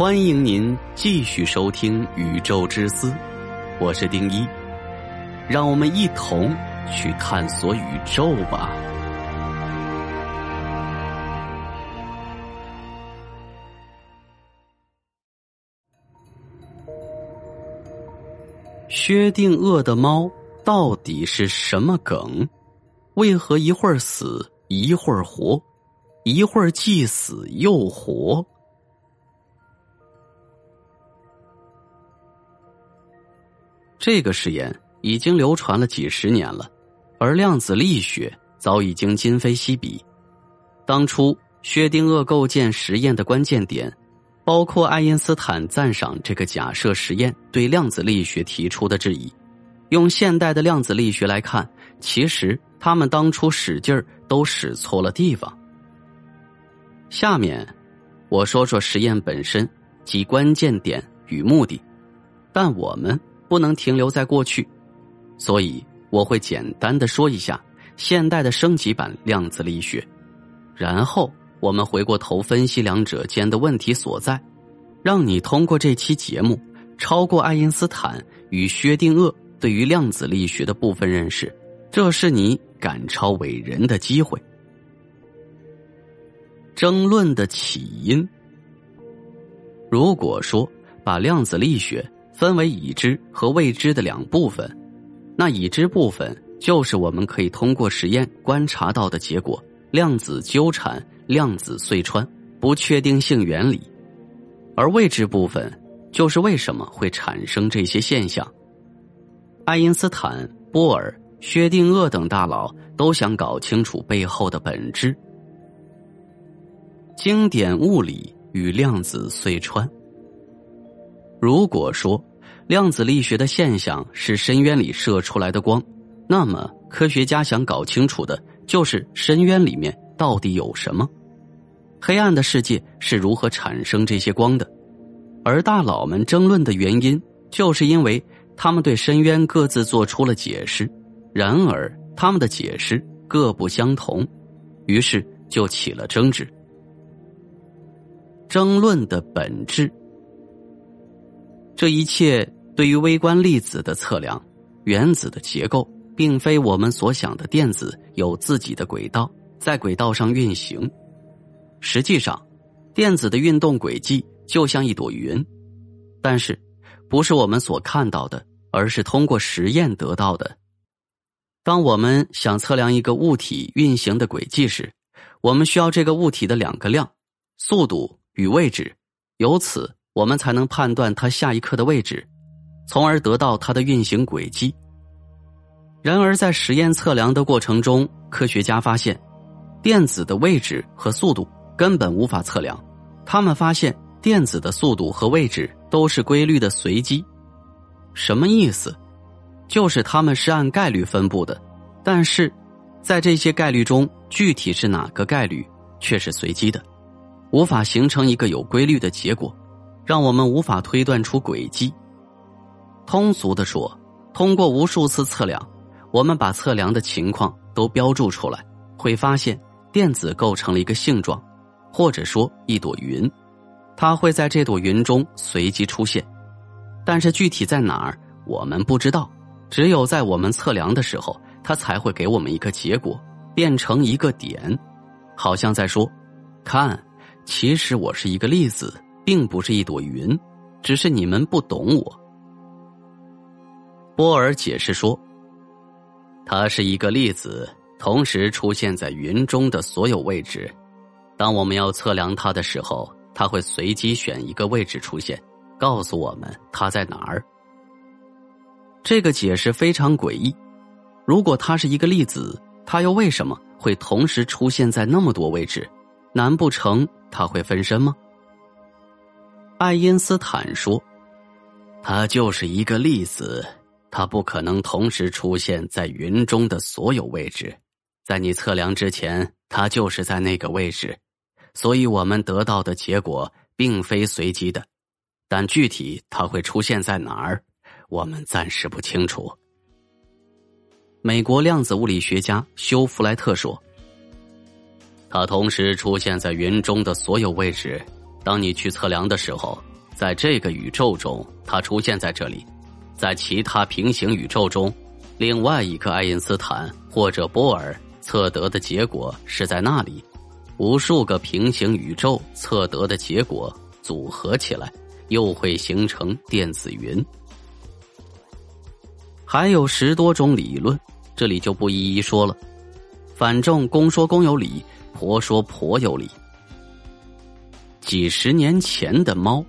欢迎您继续收听《宇宙之思》，我是丁一，让我们一同去探索宇宙吧。薛定谔的猫到底是什么梗？为何一会儿死，一会儿活，一会儿既死又活？这个实验已经流传了几十年了，而量子力学早已经今非昔比。当初薛定谔构建实验的关键点，包括爱因斯坦赞赏这个假设实验对量子力学提出的质疑。用现代的量子力学来看，其实他们当初使劲儿都使错了地方。下面我说说实验本身及关键点与目的，但我们。不能停留在过去，所以我会简单的说一下现代的升级版量子力学，然后我们回过头分析两者间的问题所在，让你通过这期节目超过爱因斯坦与薛定谔对于量子力学的部分认识，这是你赶超伟人的机会。争论的起因，如果说把量子力学。分为已知和未知的两部分，那已知部分就是我们可以通过实验观察到的结果：量子纠缠、量子隧穿、不确定性原理；而未知部分就是为什么会产生这些现象。爱因斯坦、波尔、薛定谔等大佬都想搞清楚背后的本质。经典物理与量子隧穿，如果说。量子力学的现象是深渊里射出来的光，那么科学家想搞清楚的就是深渊里面到底有什么，黑暗的世界是如何产生这些光的，而大佬们争论的原因，就是因为他们对深渊各自做出了解释，然而他们的解释各不相同，于是就起了争执。争论的本质，这一切。对于微观粒子的测量，原子的结构并非我们所想的电子有自己的轨道，在轨道上运行。实际上，电子的运动轨迹就像一朵云，但是不是我们所看到的，而是通过实验得到的。当我们想测量一个物体运行的轨迹时，我们需要这个物体的两个量：速度与位置，由此我们才能判断它下一刻的位置。从而得到它的运行轨迹。然而，在实验测量的过程中，科学家发现，电子的位置和速度根本无法测量。他们发现，电子的速度和位置都是规律的随机。什么意思？就是它们是按概率分布的，但是，在这些概率中，具体是哪个概率却是随机的，无法形成一个有规律的结果，让我们无法推断出轨迹。通俗的说，通过无数次测量，我们把测量的情况都标注出来，会发现电子构成了一个性状，或者说一朵云，它会在这朵云中随机出现，但是具体在哪儿我们不知道，只有在我们测量的时候，它才会给我们一个结果，变成一个点，好像在说：“看，其实我是一个粒子，并不是一朵云，只是你们不懂我。”波尔解释说：“它是一个粒子，同时出现在云中的所有位置。当我们要测量它的时候，它会随机选一个位置出现，告诉我们它在哪儿。”这个解释非常诡异。如果它是一个粒子，它又为什么会同时出现在那么多位置？难不成它会分身吗？爱因斯坦说：“它就是一个粒子。”它不可能同时出现在云中的所有位置，在你测量之前，它就是在那个位置，所以我们得到的结果并非随机的，但具体它会出现在哪儿，我们暂时不清楚。美国量子物理学家休·弗莱特说：“它同时出现在云中的所有位置，当你去测量的时候，在这个宇宙中，它出现在这里；在其他平行宇宙中，另外一个爱因斯坦或者波尔测得的结果是在那里。无数个平行宇宙测得的结果组合起来，又会形成电子云。还有十多种理论，这里就不一一说了。反正公说公有理，婆说婆有理。几十年前的猫，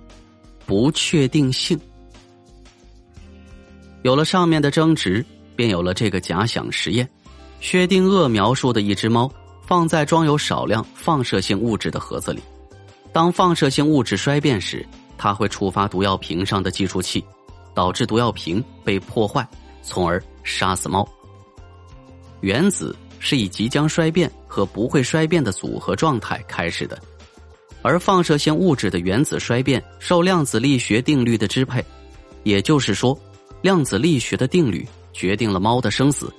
不确定性。有了上面的争执，便有了这个假想实验。薛定谔描述的一只猫，放在装有少量放射性物质的盒子里。当放射性物质衰变时，它会触发毒药瓶上的计数器，导致毒药瓶被破坏，从而杀死猫。原子。是以即将衰变和不会衰变的组合状态开始的，而放射性物质的原子衰变受量子力学定律的支配，也就是说，量子力学的定律决定了猫的生死。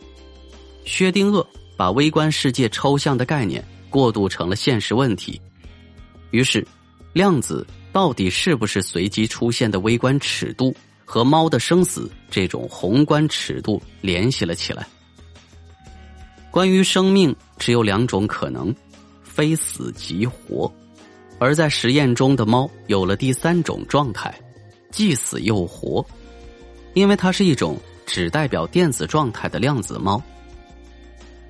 薛定谔把微观世界抽象的概念过渡成了现实问题，于是，量子到底是不是随机出现的微观尺度，和猫的生死这种宏观尺度联系了起来。关于生命，只有两种可能：非死即活。而在实验中的猫有了第三种状态，既死又活，因为它是一种只代表电子状态的量子猫。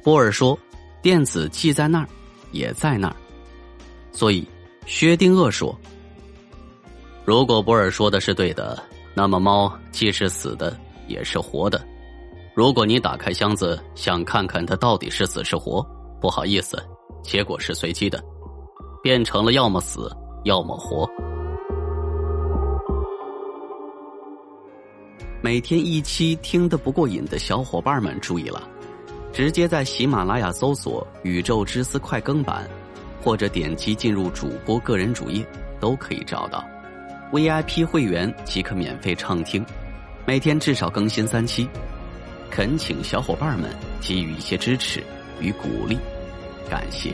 波尔说，电子既在那儿，也在那儿。所以，薛定谔说，如果波尔说的是对的，那么猫既是死的，也是活的。如果你打开箱子，想看看它到底是死是活，不好意思，结果是随机的，变成了要么死，要么活。每天一期听得不过瘾的小伙伴们注意了，直接在喜马拉雅搜索“宇宙之思快更版”，或者点击进入主播个人主页，都可以找到 VIP 会员即可免费畅听，每天至少更新三期。恳请小伙伴们给予一些支持与鼓励，感谢。